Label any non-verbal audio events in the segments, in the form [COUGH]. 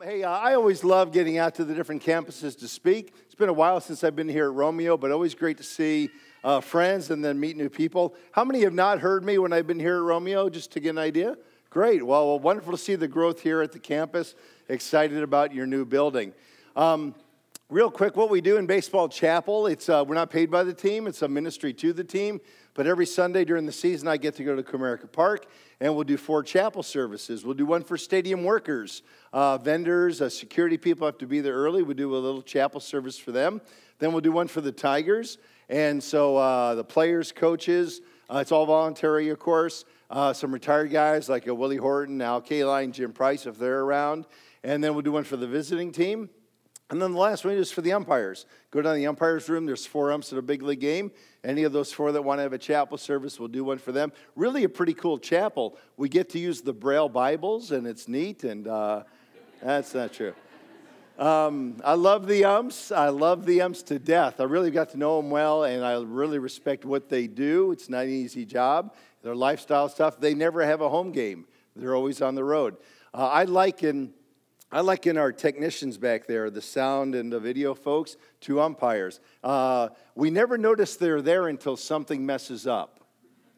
Um, hey, uh, I always love getting out to the different campuses to speak. It's been a while since I've been here at Romeo, but always great to see uh, friends and then meet new people. How many have not heard me when I've been here at Romeo, just to get an idea? Great. Well, wonderful to see the growth here at the campus. Excited about your new building. Um, real quick, what we do in Baseball Chapel, it's, uh, we're not paid by the team, it's a ministry to the team. But every Sunday during the season, I get to go to Comerica Park and we'll do four chapel services. We'll do one for stadium workers, uh, vendors, uh, security people have to be there early. We'll do a little chapel service for them. Then we'll do one for the Tigers. And so uh, the players, coaches, uh, it's all voluntary, of course. Uh, some retired guys like Willie Horton, Al Kaline, Jim Price, if they're around. And then we'll do one for the visiting team. And then the last one is for the umpires. Go down to the umpires room. There's four umps at a big league game. Any of those four that want to have a chapel service, we'll do one for them. Really, a pretty cool chapel. We get to use the Braille Bibles, and it's neat. And uh, that's not true. Um, I love the umps. I love the umps to death. I really got to know them well, and I really respect what they do. It's not an easy job. Their lifestyle stuff. They never have a home game. They're always on the road. Uh, I liken I liken our technicians back there, the sound and the video folks, to umpires. Uh, we never notice they're there until something messes up,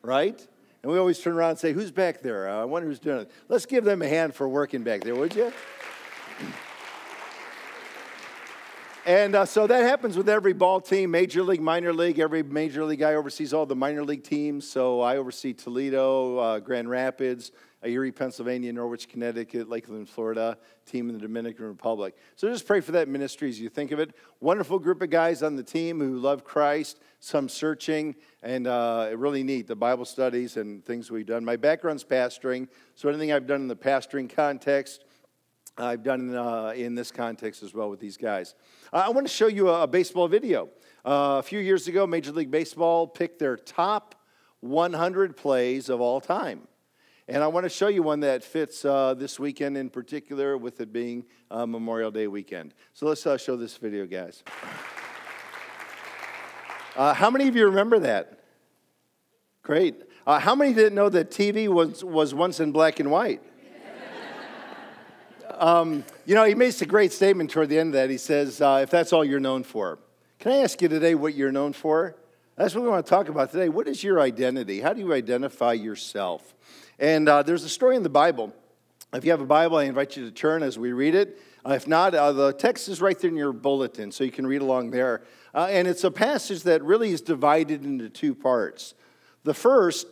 right? And we always turn around and say, Who's back there? Uh, I wonder who's doing it. Let's give them a hand for working back there, would you? And uh, so that happens with every ball team, major league, minor league. Every major league guy oversees all the minor league teams. So I oversee Toledo, uh, Grand Rapids, Erie, Pennsylvania, Norwich, Connecticut, Lakeland, Florida, team in the Dominican Republic. So just pray for that ministry as you think of it. Wonderful group of guys on the team who love Christ, some searching, and uh, really neat, the Bible studies and things we've done. My background's pastoring, so anything I've done in the pastoring context, I've done uh, in this context as well with these guys. I want to show you a, a baseball video. Uh, a few years ago, Major League Baseball picked their top 100 plays of all time. And I want to show you one that fits uh, this weekend in particular, with it being uh, Memorial Day weekend. So let's uh, show this video, guys. how many of you remember that? Great. how many didn't know that TV was, was once in black and white? [LAUGHS] Um, you know, he makes a great statement toward the end of that. He says, uh, if that's all you're known for. Can I ask you today what you're known for? That's what we want to talk about today. What is your identity? How do you identify yourself? And uh, there's a story in the Bible. If you have a Bible, I invite you to turn as we read it. Uh, if not, uh, the text is right there in your bulletin, so you can read along there. Uh, and it's a passage that really is divided into two parts. The first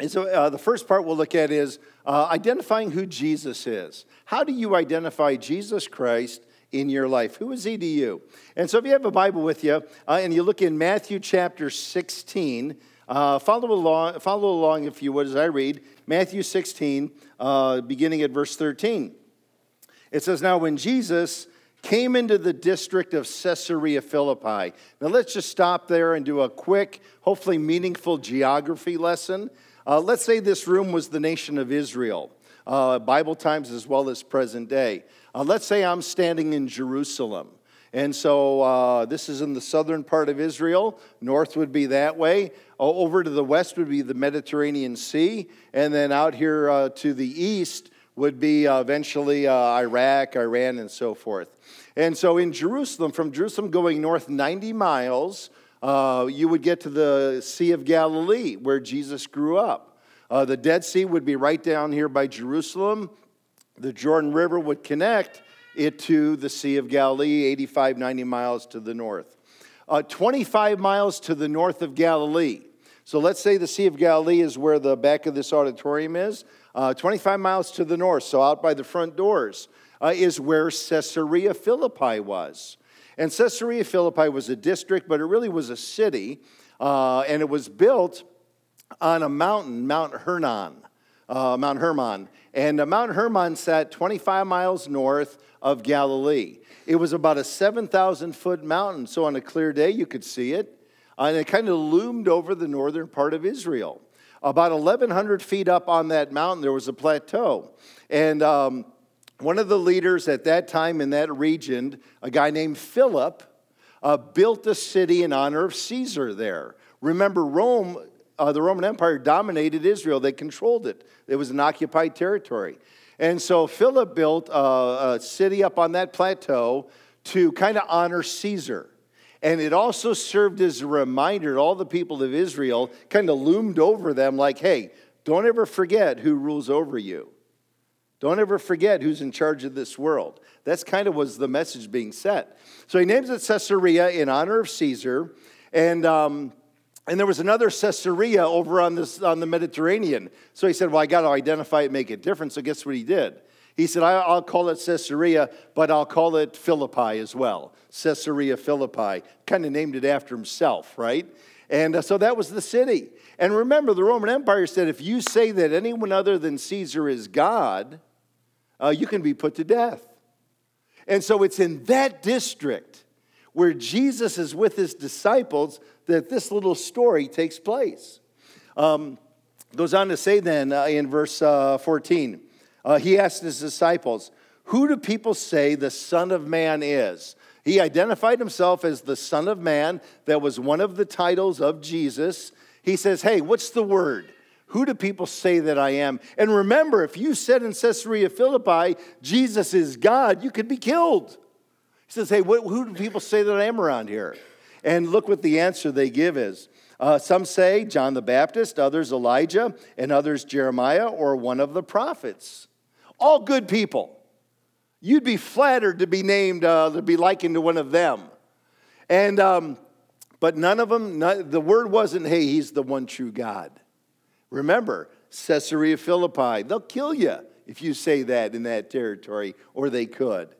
and so uh, the first part we'll look at is uh, identifying who Jesus is. How do you identify Jesus Christ in your life? Who is he to you? And so if you have a Bible with you uh, and you look in Matthew chapter 16, uh, follow, along, follow along if you would as I read Matthew 16, uh, beginning at verse 13. It says, Now when Jesus came into the district of Caesarea Philippi. Now let's just stop there and do a quick, hopefully meaningful geography lesson. Uh, let's say this room was the nation of Israel, uh, Bible times as well as present day. Uh, let's say I'm standing in Jerusalem. And so uh, this is in the southern part of Israel. North would be that way. Over to the west would be the Mediterranean Sea. And then out here uh, to the east would be uh, eventually Iraq, Iran, and so forth. And so in Jerusalem, from Jerusalem going north 90 miles, uh, you would get to the Sea of Galilee, where Jesus grew up. Uh, the Dead Sea would be right down here by Jerusalem. The Jordan River would connect it to the Sea of Galilee, 85, 90 miles to the north. Uh, 25 miles to the north of Galilee. So let's say the Sea of Galilee is where the back of this auditorium is. Uh, 25 miles to the north, so out by the front doors, uh, is where Caesarea Philippi was. And Caesarea Philippi was a district, but it really was a city, uh, and it was built on a mountain, Mount Hermon. Uh, Mount Hermon. And uh, Mount Hermon sat 25 miles north of Galilee. It was about a 7,000 foot mountain, so on a clear day you could see it. And it kind of loomed over the northern part of Israel. About 1,100 feet up on that mountain, there was a plateau. And um, one of the leaders at that time in that region, a guy named Philip, uh, built a city in honor of Caesar there. Remember, Rome, uh, the Roman Empire dominated Israel, they controlled it, it was an occupied territory. And so Philip built a, a city up on that plateau to kind of honor Caesar. And it also served as a reminder to all the people of Israel, kind of loomed over them like, hey, don't ever forget who rules over you. Don't ever forget who's in charge of this world. That's kind of was the message being set. So he names it Caesarea in honor of Caesar. And, um, and there was another Caesarea over on, this, on the Mediterranean. So he said, Well, I got to identify it, make it different. So guess what he did? He said, I'll call it Caesarea, but I'll call it Philippi as well. Caesarea Philippi. Kind of named it after himself, right? And uh, so that was the city. And remember, the Roman Empire said if you say that anyone other than Caesar is God, uh, you can be put to death. And so it's in that district where Jesus is with his disciples that this little story takes place. Um, goes on to say then uh, in verse uh, 14, uh, he asked his disciples, Who do people say the Son of Man is? He identified himself as the Son of Man. That was one of the titles of Jesus. He says, Hey, what's the word? Who do people say that I am? And remember, if you said in Caesarea Philippi, Jesus is God, you could be killed. He says, Hey, what, who do people say that I am around here? And look what the answer they give is. Uh, some say John the Baptist, others Elijah, and others Jeremiah or one of the prophets. All good people. You'd be flattered to be named, uh, to be likened to one of them. And, um, but none of them, the word wasn't, hey, he's the one true God. Remember, Caesarea Philippi, they'll kill you if you say that in that territory, or they could.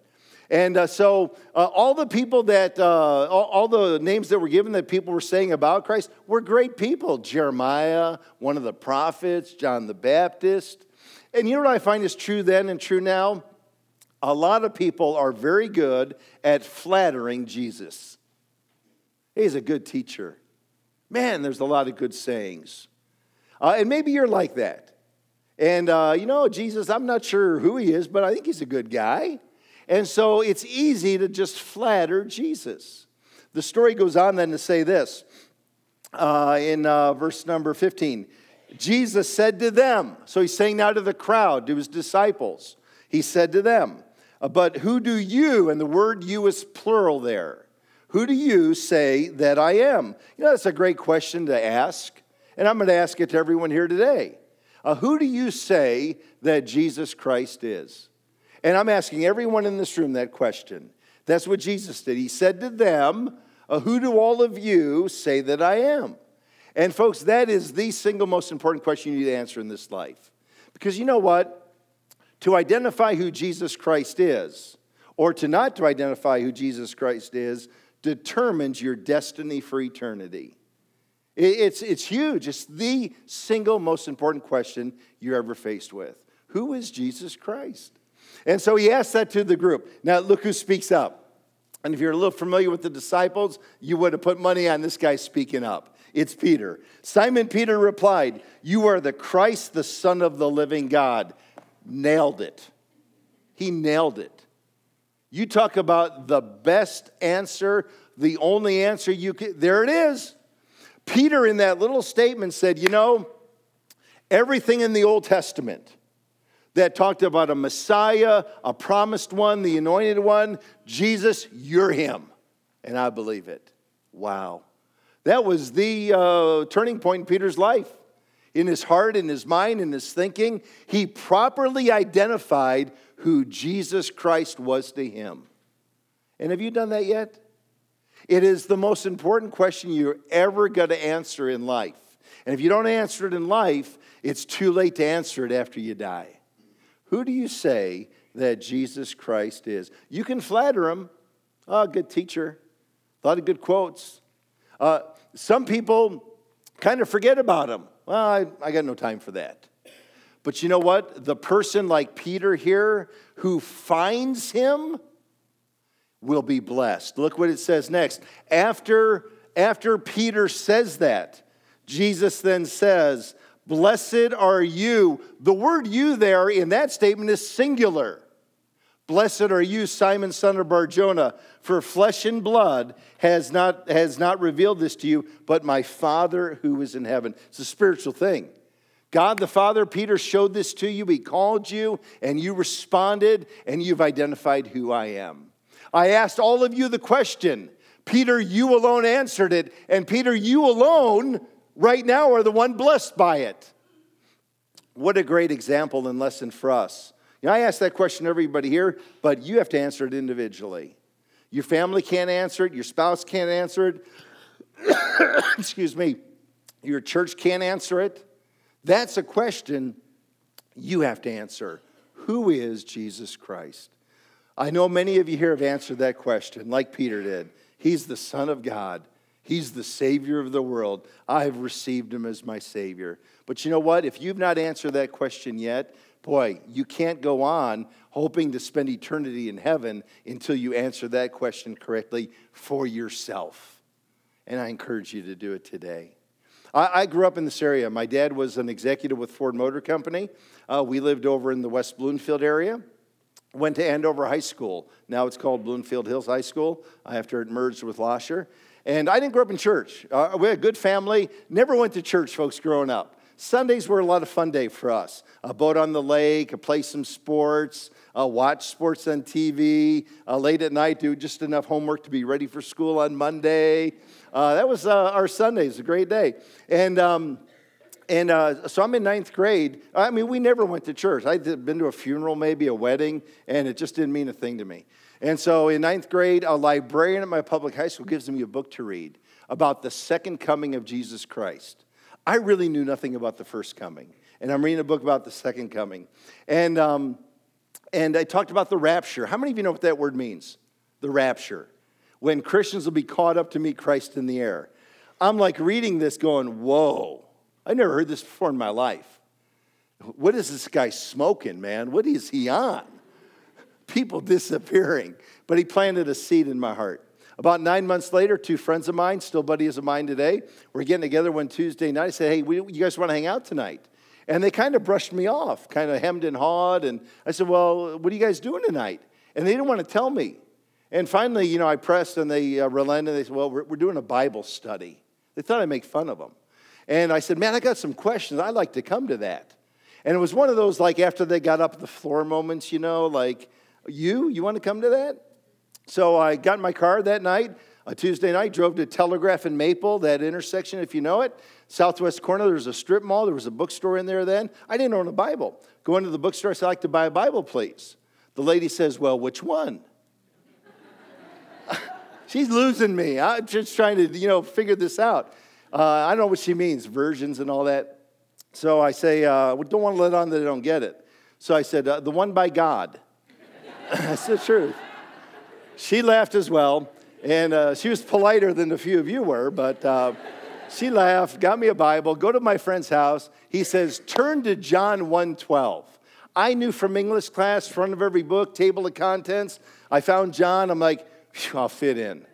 And uh, so, uh, all the people that, uh, all, all, the names that were given that people were saying about Christ were great people. Jeremiah, one of the prophets, John the Baptist. And you know what I find is true then and true now? A lot of people are very good at flattering Jesus. He's a good teacher. Man, there's a lot of good sayings. Uh, and maybe you're like that. And, uh, you know, Jesus, I'm not sure who he is, but I think he's a good guy. And so it's easy to just flatter Jesus. The story goes on then to say this uh, in uh, verse number 15. Jesus said to them, so he's saying now to the crowd, to his disciples, he said to them, uh, But who do you, and the word you is plural there, who do you say that I am? You know, that's a great question to ask, and I'm going to ask it to everyone here today. Uh, who do you say that Jesus Christ is? And I'm asking everyone in this room that question. That's what Jesus did. He said to them, uh, Who do all of you say that I am? And folks, that is the single most important question you need to answer in this life. Because you know what? To identify who Jesus Christ is, or to not to identify who Jesus Christ is, determines your destiny for eternity. It's, it's huge. It's the single most important question you're ever faced with. Who is Jesus Christ? And so he asked that to the group. Now, look who speaks up. And if you're a little familiar with the disciples, you would have put money on this guy speaking up. It's Peter. Simon Peter replied, You are the Christ, the Son of the living God. Nailed it. He nailed it. You talk about the best answer, the only answer you could, there it is. Peter, in that little statement, said, You know, everything in the Old Testament that talked about a Messiah, a promised one, the anointed one, Jesus, you're him. And I believe it. Wow. That was the uh, turning point in Peter's life. In his heart, in his mind, in his thinking, he properly identified who Jesus Christ was to him. And have you done that yet? It is the most important question you're ever going to answer in life. And if you don't answer it in life, it's too late to answer it after you die. Who do you say that Jesus Christ is? You can flatter him. Oh, good teacher. A lot of good quotes. Uh, some people kind of forget about him. Well, I, I got no time for that. But you know what? The person like Peter here who finds him will be blessed. Look what it says next. After, after Peter says that, Jesus then says, Blessed are you. The word you there in that statement is singular. Blessed are you, Simon, son of Barjona, for flesh and blood has not, has not revealed this to you, but my Father who is in heaven. It's a spiritual thing. God the Father, Peter showed this to you. He called you and you responded and you've identified who I am. I asked all of you the question. Peter, you alone answered it. And Peter, you alone right now are the one blessed by it. What a great example and lesson for us. You know, I ask that question to everybody here, but you have to answer it individually. Your family can't answer it, your spouse can't answer it. [COUGHS] Excuse me. Your church can't answer it. That's a question you have to answer. Who is Jesus Christ? I know many of you here have answered that question, like Peter did. He's the Son of God. He's the Savior of the world. I have received him as my Savior. But you know what? If you've not answered that question yet, boy, you can't go on hoping to spend eternity in heaven until you answer that question correctly for yourself. And I encourage you to do it today. I, grew up in this area. My dad was an executive with Ford Motor Company. Uh, we lived over in the West Bloomfield area. Went to Andover High School. Now it's called Bloomfield Hills High School after it merged with Lahser. And I didn't grow up in church. Uh, we had a good family. Never went to church, folks, growing up. Sundays were a lot of fun day for us. A boat on the lake, a play some sports, uh, watch sports on TV, uh, late at night do just enough homework to be ready for school on Monday. Uh, that was uh, our Sundays, a great day. And, um, and so I'm in ninth grade. I mean, we never went to church. I'd been to a funeral, maybe a wedding, and it just didn't mean a thing to me. And so in ninth grade, a librarian at my public high school gives me a book to read about the second coming of Jesus Christ. I really knew nothing about the first coming. And I'm reading a book about the second coming. And, um, and I talked about the rapture. How many of you know what that word means? The rapture. When Christians will be caught up to meet Christ in the air. I'm like reading this going, whoa, I never heard this before in my life. What is this guy smoking, man? What is he on? People disappearing. But he planted a seed in my heart. About nine months later, two friends of mine, still buddies of mine today, we're getting together one Tuesday night. I said, Hey, we, you guys want to hang out tonight? And they kind of brushed me off, kind of hemmed and hawed. And I said, Well, what are you guys doing tonight? And they didn't want to tell me. And finally, you know, I pressed and they uh, relented. They said, Well, we're, we're doing a Bible study. They thought I'd make fun of them. And I said, Man, I got some questions. I'd like to come to that. And it was one of those, like, after they got up the floor moments, you know, like, You? You want to come to that? So I got in my car that night, a Tuesday night, drove to Telegraph and Maple, that intersection, if you know it. Southwest corner, there was a strip mall, there was a bookstore in there then. I didn't own a Bible. Go into the bookstore, I said, I'd like to buy a Bible, please. The lady says, Well, which one? [LAUGHS] She's losing me. I'm just trying to, you know, figure this out. Uh, I don't know what she means, versions and all that. So I say, uh, don't want to let on that I don't get it. So I said, uh, the one by God. That's the truth. She laughed as well, and uh, she was politer than a few of you were, but uh, she laughed, got me a Bible, go to my friend's house. He says, turn to John 1.12. I knew from English class, front of every book, table of contents. I found John. I'm like, I'll fit in.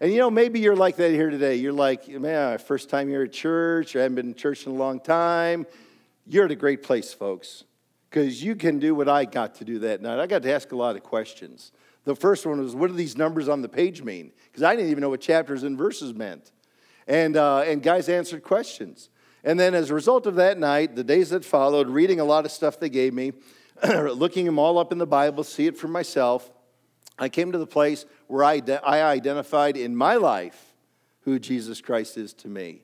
And you know, maybe you're like that here today. You're like, man, first time you're at church, I haven't been in church in a long time. You're at a great place, folks, because you can do what I got to do that night. I got to ask a lot of questions. The first one was, what do these numbers on the page mean? Because I didn't even know what chapters and verses meant. And, uh, and guys answered questions. And then as a result of that night, the days that followed, reading a lot of stuff they gave me, [CLEARS THROAT] looking them all up in the Bible, see it for myself, I came to the place where I, I identified in my life who Jesus Christ is to me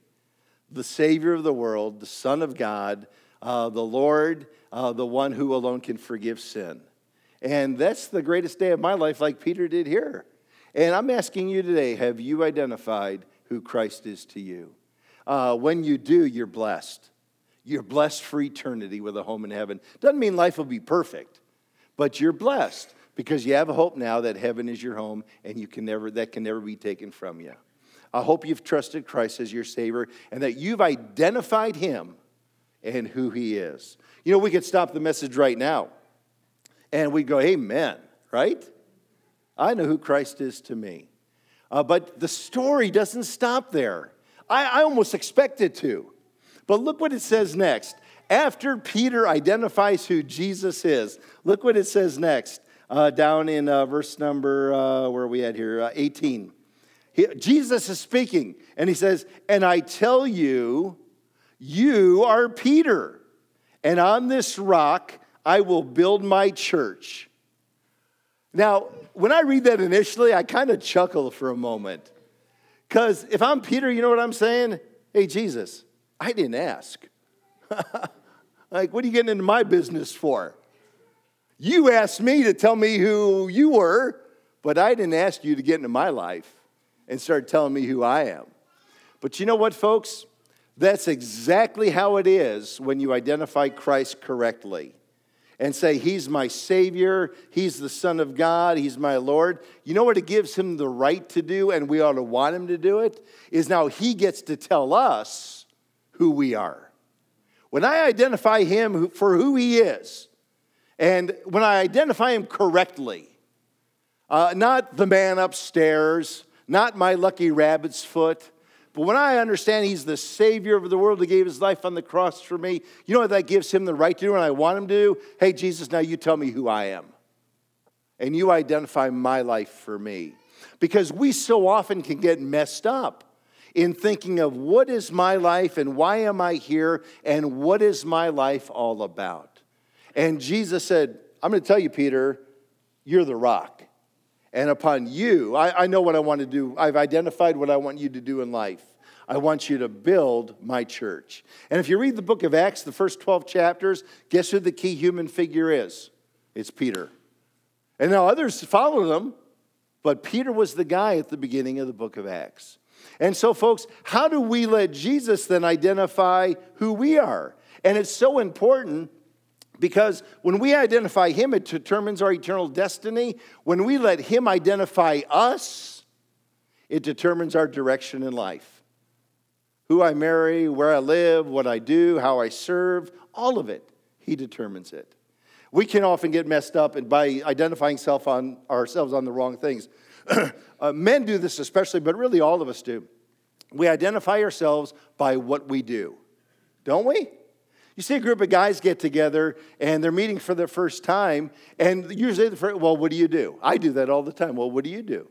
the Savior of the world, the Son of God, uh, the Lord, uh, the one who alone can forgive sin. And that's the greatest day of my life, like Peter did here. And I'm asking you today have you identified who Christ is to you? Uh, when you do, you're blessed. You're blessed for eternity with a home in heaven. Doesn't mean life will be perfect, but you're blessed because you have a hope now that heaven is your home and you can never, that can never be taken from you. I hope you've trusted Christ as your Savior and that you've identified Him and who He is. You know, we could stop the message right now and we go, Amen, right? I know who Christ is to me. Uh, but the story doesn't stop there. I, I almost expect it to. But look what it says next. After Peter identifies who Jesus is, look what it says next, uh, down in uh, verse number, uh, where are we at here? Uh, 18. He, Jesus is speaking, and he says, And I tell you, You are Peter, and on this rock I will build my church. Now, when I read that initially, I kind of chuckle for a moment. Because if I'm Peter, you know what I'm saying? Hey, Jesus, I didn't ask. [LAUGHS] like, what are you getting into my business for? You asked me to tell me who you were, but I didn't ask you to get into my life and start telling me who I am. But you know what, folks? That's exactly how it is when you identify Christ correctly and say, He's my Savior, He's the Son of God, He's my Lord. You know what it gives Him the right to do, and we ought to want Him to do it? Is now He gets to tell us who we are. When I identify Him for who He is, and when I identify Him correctly, uh, not the man upstairs, not my lucky rabbit's foot, but when I understand He's the Savior of the world who gave His life on the cross for me, you know what that gives Him the right to do and I want Him to do? Hey, Jesus, now you tell me who I am. And you identify my life for me. Because we so often can get messed up in thinking of what is my life and why am I here and what is my life all about. And Jesus said, I'm going to tell you, Peter, you're the rock and upon you. I, I know what I want to do. I've identified what I want you to do in life. I want you to build my church. And if you read the book of Acts, the first 12 chapters, guess who the key human figure is? It's Peter. And now others followed him, but Peter was the guy at the beginning of the book of Acts. And so, folks, how do we let Jesus then identify who we are? And it's so important because when we identify Him, it determines our eternal destiny. When we let Him identify us, it determines our direction in life. Who I marry, where I live, what I do, how I serve, all of it, He determines it. We can often get messed up by identifying self on, ourselves on the wrong things. [CLEARS THROAT] uh, men do this especially, but really all of us do. We identify ourselves by what we do, don't we? You see a group of guys get together and they're meeting for the first time, and usually the first, well, what do you do? I do that all the time. Well, what do you do?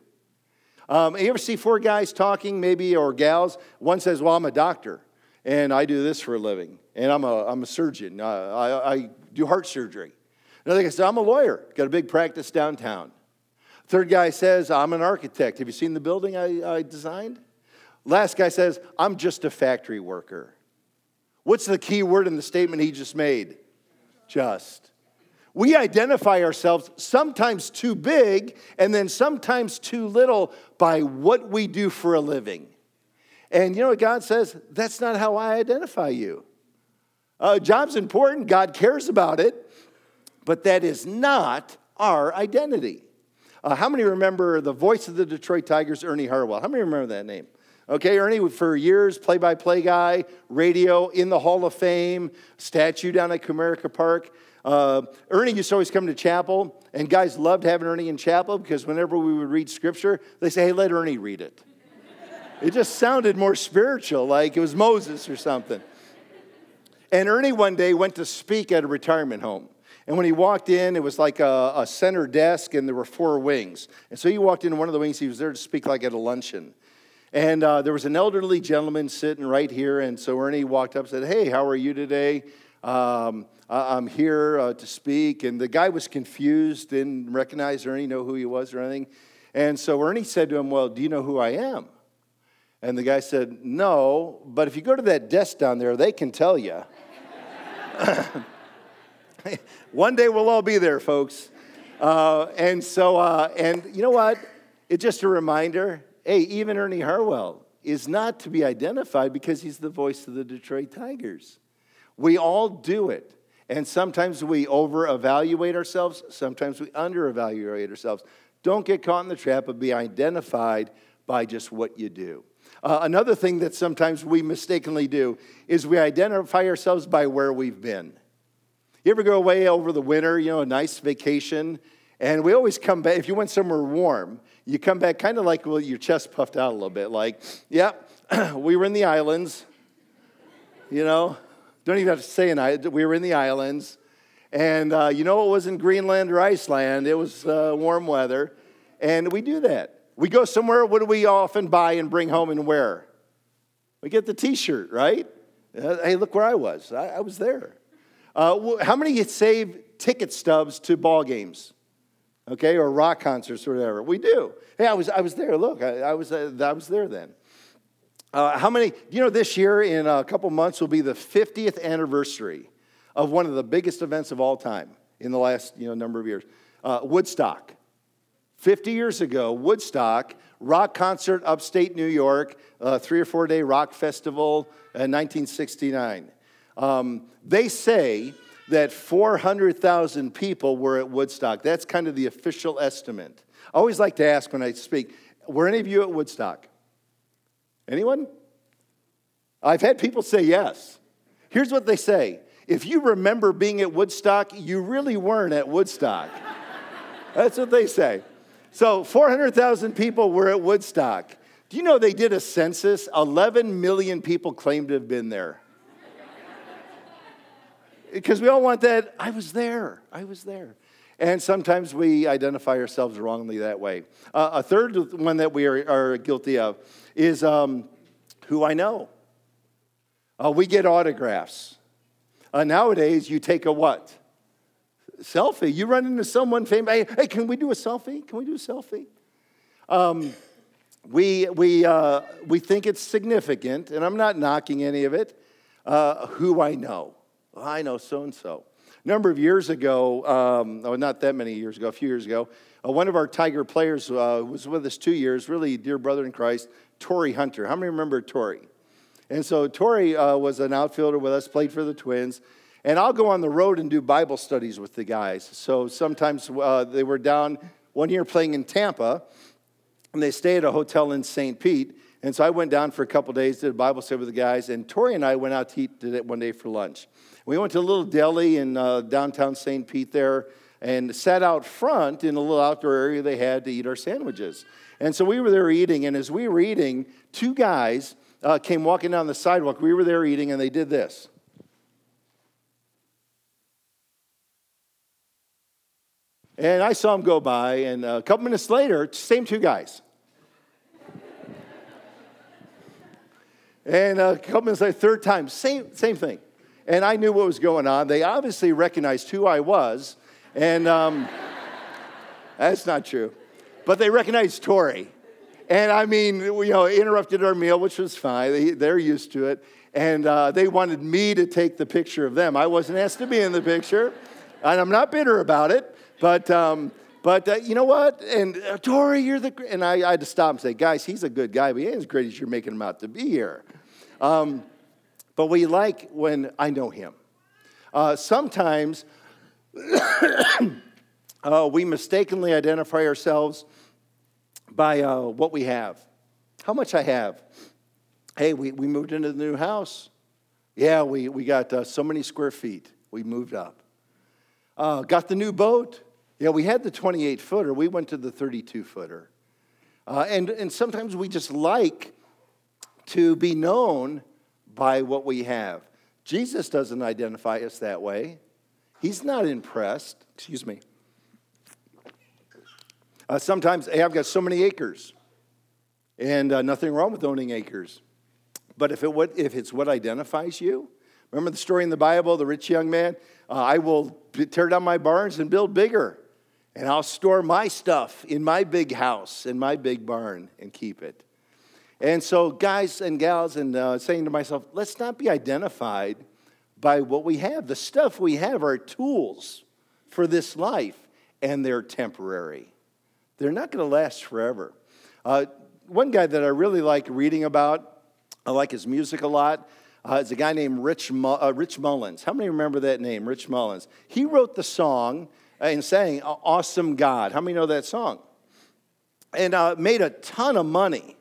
Um, you ever see four guys talking, maybe, or gals? One says, Well, I'm a doctor, and I do this for a living, and I'm a, I'm a surgeon. Uh, I, I do heart surgery. Another guy says, I'm a lawyer, got a big practice downtown. Third guy says, I'm an architect. Have you seen the building I, I designed? Last guy says, I'm just a factory worker. What's the key word in the statement he just made? Just. We identify ourselves sometimes too big and then sometimes too little by what we do for a living. And you know what God says? That's not how I identify you. Uh, job's important, God cares about it, but that is not our identity. Uh, how many remember the voice of the Detroit Tigers, Ernie Harwell? How many remember that name? Okay, Ernie, for years, play by play guy, radio, in the Hall of Fame, statue down at Comerica Park. Uh, Ernie used to always come to chapel, and guys loved having Ernie in chapel because whenever we would read scripture, they say, hey, let Ernie read it. it just sounded more spiritual, like it was Moses or something. And Ernie one day went to speak at a retirement home. And when he walked in, it was like a, a, center desk and there were four wings. And so he walked into one of the wings, he was there to speak like at a luncheon. And uh, there was an elderly gentleman sitting right here. And so Ernie walked up and said, Hey, how are you today? Um, I'm here uh, to speak. And the guy was confused, didn't recognize Ernie, know who he was or anything. And so Ernie said to him, Well, do you know who I am? And the guy said, No, but if you go to that desk down there, they can tell you. [LAUGHS] One day we'll all be there, folks. Uh, and so, uh, and you know what? It's just a reminder hey, even Ernie Harwell is not to be identified because he's the voice of the Detroit Tigers. We all do it. And sometimes we over evaluate ourselves, sometimes we under evaluate ourselves. Don't get caught in the trap of being identified by just what you do. Uh, another thing that sometimes we mistakenly do is we identify ourselves by where we've been. You ever go away over the winter, you know, a nice vacation, and we always come back, if you went somewhere warm, you come back kind of like well, your chest puffed out a little bit, like, yep, [CLEARS THROAT] we were in the islands, you know, don't even have to say an we were in the islands. And uh, you know, it was in Greenland or Iceland, it was uh, warm weather. And we do that. We go somewhere, what do we often buy and bring home and wear? We get the t shirt, right? Uh, hey, look where I was. I, I was there. Uh, how many save ticket stubs to ball games? Okay, or rock concerts or whatever. We do. Hey, I was, I was there. Look, I, I was, uh, I was there then. Uh, how many, you know, this year in a couple months will be the 50th anniversary of one of the biggest events of all time in the last you know, number of years uh, Woodstock. 50 years ago, Woodstock, rock concert, upstate New York, uh, three or four day rock festival in 1969. Um, they say that 400,000 people were at Woodstock. That's kind of the official estimate. I always like to ask when I speak were any of you at Woodstock? Anyone? I've had people say yes. Here's what they say if you remember being at Woodstock, you really weren't at Woodstock. [LAUGHS] That's what they say. So 400,000 people were at Woodstock. Do you know they did a census? 11 million people claimed to have been there. Because we all want that, I was there, I was there. And sometimes we identify ourselves wrongly that way. Uh, a third one that we are, are guilty of is um, who I know. Uh, we get autographs. Uh, nowadays, you take a what? Selfie. You run into someone famous. Hey, hey, can we do a selfie? Can we do a selfie? Um, we, we, uh, we think it's significant, and I'm not knocking any of it, uh, who I know. Well, I know so and so. A number of years ago, um, oh, not that many years ago, a few years ago, uh, one of our Tiger players uh, was with us two years, really dear brother in Christ, Torii Hunter. How many remember Torii? And so Torii uh, was an outfielder with us, played for the Twins. And I'll go on the road and do Bible studies with the guys. So sometimes uh, they were down one year playing in Tampa, and they stay at a hotel in St. Pete. And so I went down for a couple days, did a Bible study with the guys, and Torii and I went out to eat one day for lunch. We went to a little deli in uh, downtown St. Pete there and sat out front in a little outdoor area they had to eat our sandwiches. And so we were there eating, and as we were eating, two guys uh, came walking down the sidewalk. We were there eating, and they did this. And I saw them go by, and a couple minutes later, same two guys. and a couple minutes later, third time, same, same thing. And I knew what was going on. They obviously recognized who I was, and um, [LAUGHS] that's not true. But they recognized Torii. And I mean, you know, interrupted our meal, which was fine. They, are used to it. And uh, they wanted me to take the picture of them. I wasn't asked to be in the picture. And I'm not bitter about it. But, um, but uh, you know what? And uh, Torii, you're the. And I, I, had to stop and say, guys, he's a good guy, but he ain't as great as you're making him out to be here. Um, but we like when I know him. Uh, sometimes [COUGHS] uh, we mistakenly identify ourselves by uh, what we have, how much I have. Hey, we, we moved into the new house. Yeah, we, we got uh, so many square feet. We moved up. Uh, got the new boat. Yeah, we had the 28 footer. We went to the 32 footer. Uh, and, and sometimes we just like to be known by what we have. Jesus doesn't identify us that way. He's not impressed. Excuse me. Uh, sometimes, hey, I've got so many acres, and uh, nothing wrong with owning acres. But if, it, if it's what identifies you, remember the story in the Bible, the rich young man? Uh, I will tear down my barns and build bigger, and I'll store my stuff in my big house, in my big barn, and keep it. And so, guys and gals, and uh, saying to myself, let's not be identified by what we have. The stuff we have are tools for this life, and they're temporary. They're not going to last forever. Uh, one guy that I really like reading about, I like his music a lot, uh, is a guy named Rich, uh, Rich Mullins. How many remember that name, Rich Mullins? He wrote the song and sang Awesome God. How many know that song? And uh, made a ton of money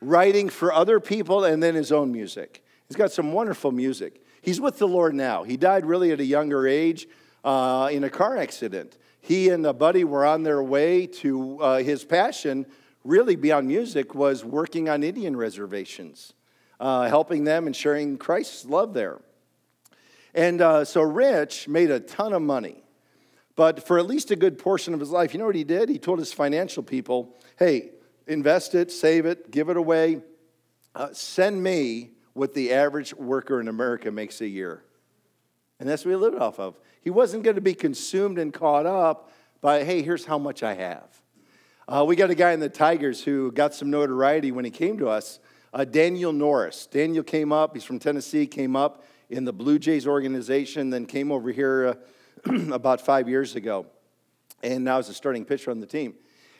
writing for other people and then his own music. He's got some wonderful music. He's with the Lord now. He died really at a younger age uh, in a car accident he and a buddy were on their way to uh, his passion, really beyond music, was working on Indian reservations, uh, helping them and sharing Christ's love there. And uh, so Rich made a ton of money. But for at least a good portion of his life, you know what he did? He told his financial people, hey, invest it, save it, give it away, uh, send me what the average worker in America makes a year. And that's what he lived off of. He wasn't going to be consumed and caught up by, hey, here's how much I have. Uh, we got a guy in the Tigers who got some notoriety when he came to us, uh, Daniel Norris. Daniel came up, he's from Tennessee, came up in the Blue Jays organization, then came over here uh, [CLEARS THROAT] about five years ago. And now is a starting pitcher on the team.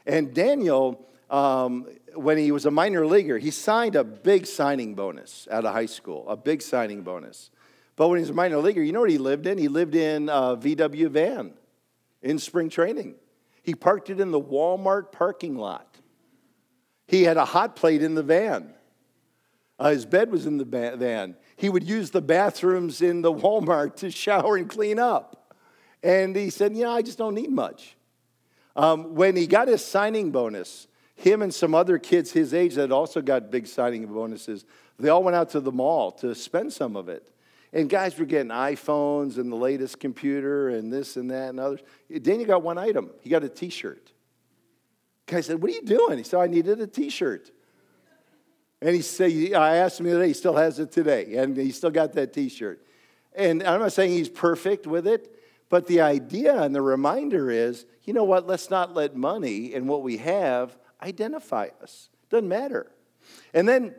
And Daniel, um, when he was a minor leaguer, he signed a big signing bonus out of high school, a big signing bonus. But when he was a minor leaguer, you know what he lived in? He lived in a VW van in spring training. He parked it in the Walmart parking lot. He had a hot plate in the van. Uh, his bed was in the van. He would use the bathrooms in the Walmart to shower and clean up. And he said, Yeah, I just don't need much. Um, when he got his signing bonus, him and some other kids his age that also got big signing bonuses, they all went out to the mall to spend some of it. And guys were getting iPhones and the latest computer and this and that and others. Daniel got one item. He got a t-shirt. Guy said, what are you doing? He said, I needed a t-shirt. And he said, I asked him the other day, he still has it today. And he still got that t-shirt. And I'm not saying he's perfect with it, but the idea and the reminder is, you know what, let's not let money and what we have identify us. Doesn't matter. And then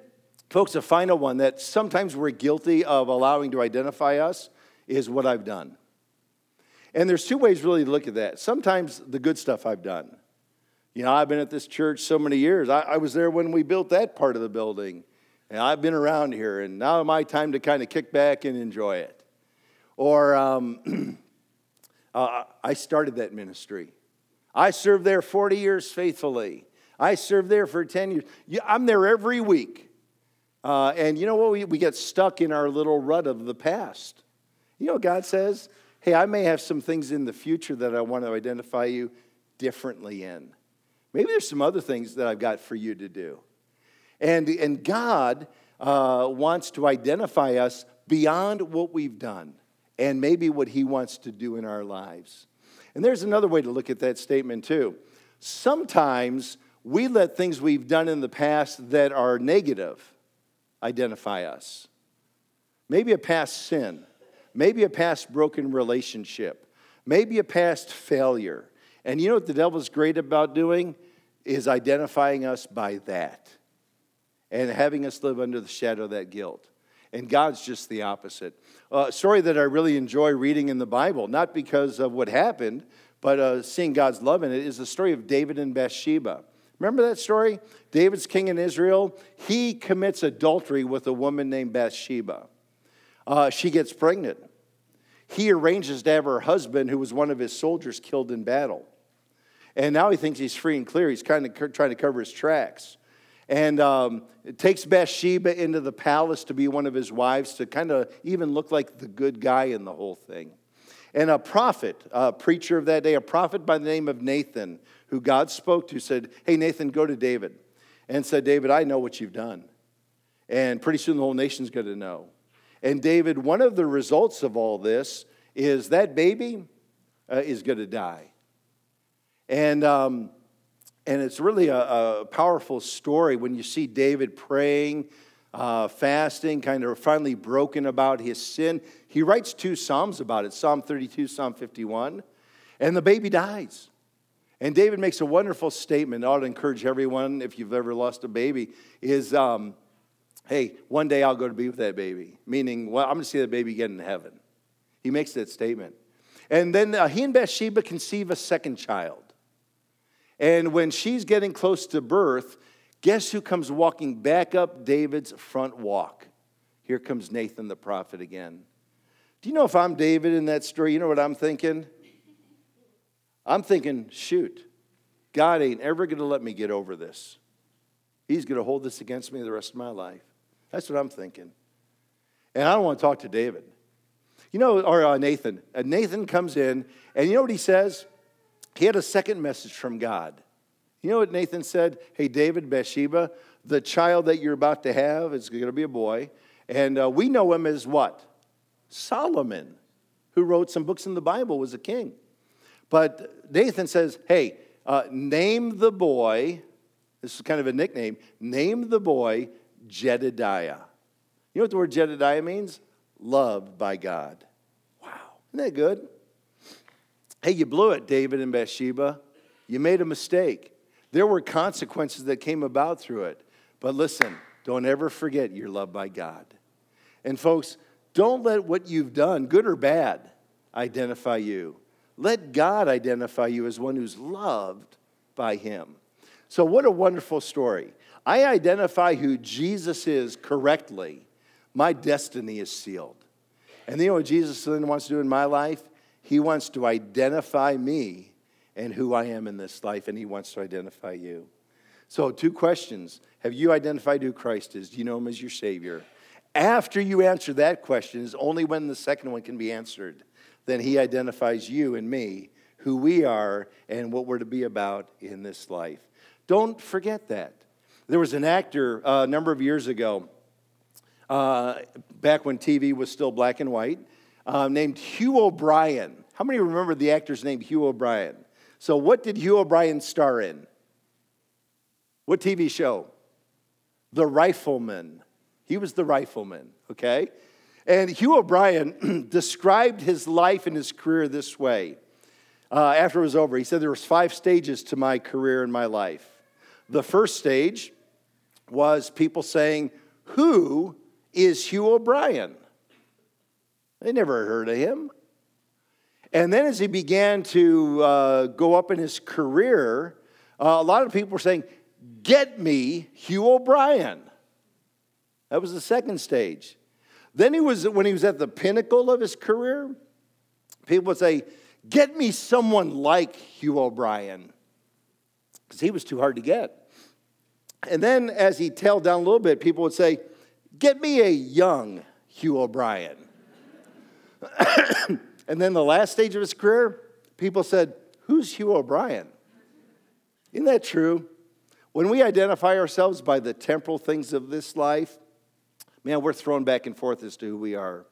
Folks, a final one that sometimes we're guilty of allowing to identify us is what I've done. And there's two ways really to look at that. Sometimes the good stuff I've done. You know, I've been at this church so many years. I, I was there when we built that part of the building. And I've been around here, and now my time to kind of kick back and enjoy it. Or um, [CLEARS THROAT] uh, I started that ministry. I served there 40 years faithfully. I served there for 10 years. I'm there every week. Uh, and you know what? We, we get stuck in our little rut of the past. You know, God says, hey, I may have some things in the future that I want to identify you differently in. Maybe there's some other things that I've got for you to do. And, and God uh, wants to identify us beyond what we've done and maybe what He wants to do in our lives. And there's another way to look at that statement, too. Sometimes we let things we've done in the past that are negative identify us. Maybe a past sin, maybe a past broken relationship, maybe a past failure. And you know what the devil's great about doing? Is identifying us by that and having us live under the shadow of that guilt. And God's just the opposite. Uh, a story that I really enjoy reading in the Bible, not because of what happened, but uh, seeing God's love in it, is the story of David and Bathsheba. Remember that story? David's king in Israel. He commits adultery with a woman named Bathsheba. Uh, she gets pregnant. He arranges to have her husband, who was one of his soldiers, killed in battle. And now he thinks he's free and clear. He's kind of trying to cover his tracks. And um, takes Bathsheba into the palace to be one of his wives, to kind of even look like the good guy in the whole thing. And a prophet, a preacher of that day, a prophet by the name of Nathan, who God spoke to, said, Hey, Nathan, go to David. And said, David, I know what you've done. And pretty soon the whole nation's going to know. And David, one of the results of all this is that baby uh, is going to die. And, um, and it's really a, a, powerful story when you see David praying, uh, fasting, kind of finally broken about his sin. He writes two Psalms about it Psalm 32, Psalm 51. And the baby dies. And David makes a wonderful statement. I ought to encourage everyone, if you've ever lost a baby, is um, hey, one day I'll go to be with that baby. Meaning, well, I'm going to see that baby get in heaven. He makes that statement. And then uh, he and Bathsheba conceive a second child. And when she's getting close to birth, guess who comes walking back up David's front walk? Here comes Nathan the prophet again. Do you know if I'm David in that story, you know what I'm thinking? I'm thinking, shoot, God ain't ever going to let me get over this. He's going to hold this against me the rest of my life. That's what I'm thinking. And I don't want to talk to David. You know, or uh, Nathan. Uh, Nathan comes in, and you know what he says? He had a second message from God. You know what Nathan said? Hey, David, Bathsheba, the child that you're about to have is going to be a boy. And uh, we know him as what? Solomon, who wrote some books in the Bible, was a king. But Nathan says, hey, uh, name the boy, this is kind of a nickname, name the boy Jedediah. You know what the word Jedediah means? Loved by God. Wow. Isn't that good? Hey, you blew it, David and Bathsheba. You made a mistake. There were consequences that came about through it. But listen, don't ever forget you're loved by God. And folks, don't let what you've done, good or bad, identify you. Let God identify you as one who's loved by Him. So, what a wonderful story. I identify who Jesus is correctly, my destiny is sealed. And you know what Jesus then wants to do in my life? He wants to identify me and who I am in this life, and He wants to identify you. So, two questions. Have you identified who Christ is? Do you know Him as your Savior? After you answer that question, is only when the second one can be answered. Then He identifies you and me, who we are, and what we're to be about in this life. Don't forget that. There was an actor uh, a number of years ago, uh, back when TV was still black and white, uh, named Hugh O'Brian. How many remember the actor's name, Hugh O'Brian? So, what did Hugh O'Brian star in? What TV show? The Rifleman. He was the rifleman, okay? And Hugh O'Brian [CLEARS THROAT] described his life and his career this way. Uh, after it was over, he said there was five stages to my career and my life. The first stage was people saying, "Who is Hugh O'Brian?" They never heard of him. And then as he began to uh, go up in his career, uh, a lot of people were saying, Get me Hugh O'Brian." That was the second stage. Then he was, when he was at the pinnacle of his career, people would say, Get me someone like Hugh O'Brian, Because he was too hard to get. And then as he tailed down a little bit, people would say, Get me a young Hugh O'Brian. [COUGHS] and then the last stage of his career, people said, Who's Hugh O'Brian? Isn't that true? When we identify ourselves by the temporal things of this life, man, we're thrown back and forth as to who we are.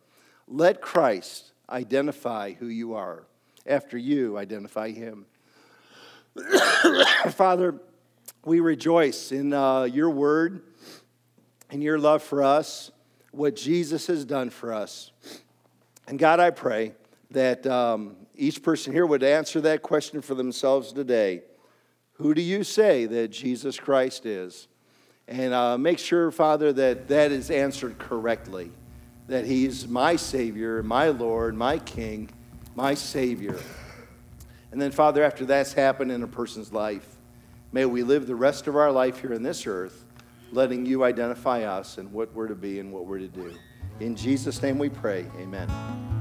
Let Christ identify who you are after you identify him. [COUGHS] Father, we rejoice in uh, your word and your love for us, what Jesus has done for us. And God, I pray that um, each person here would answer that question for themselves today. Who do you say that Jesus Christ is? And uh, make sure, Father, that that is answered correctly. That He's my Savior, my Lord, my King, my Savior. And then, Father, after that's happened in a person's life, may we live the rest of our life here in this earth, letting you identify us and what we're to be and what we're to do. In Jesus' name we pray. Amen.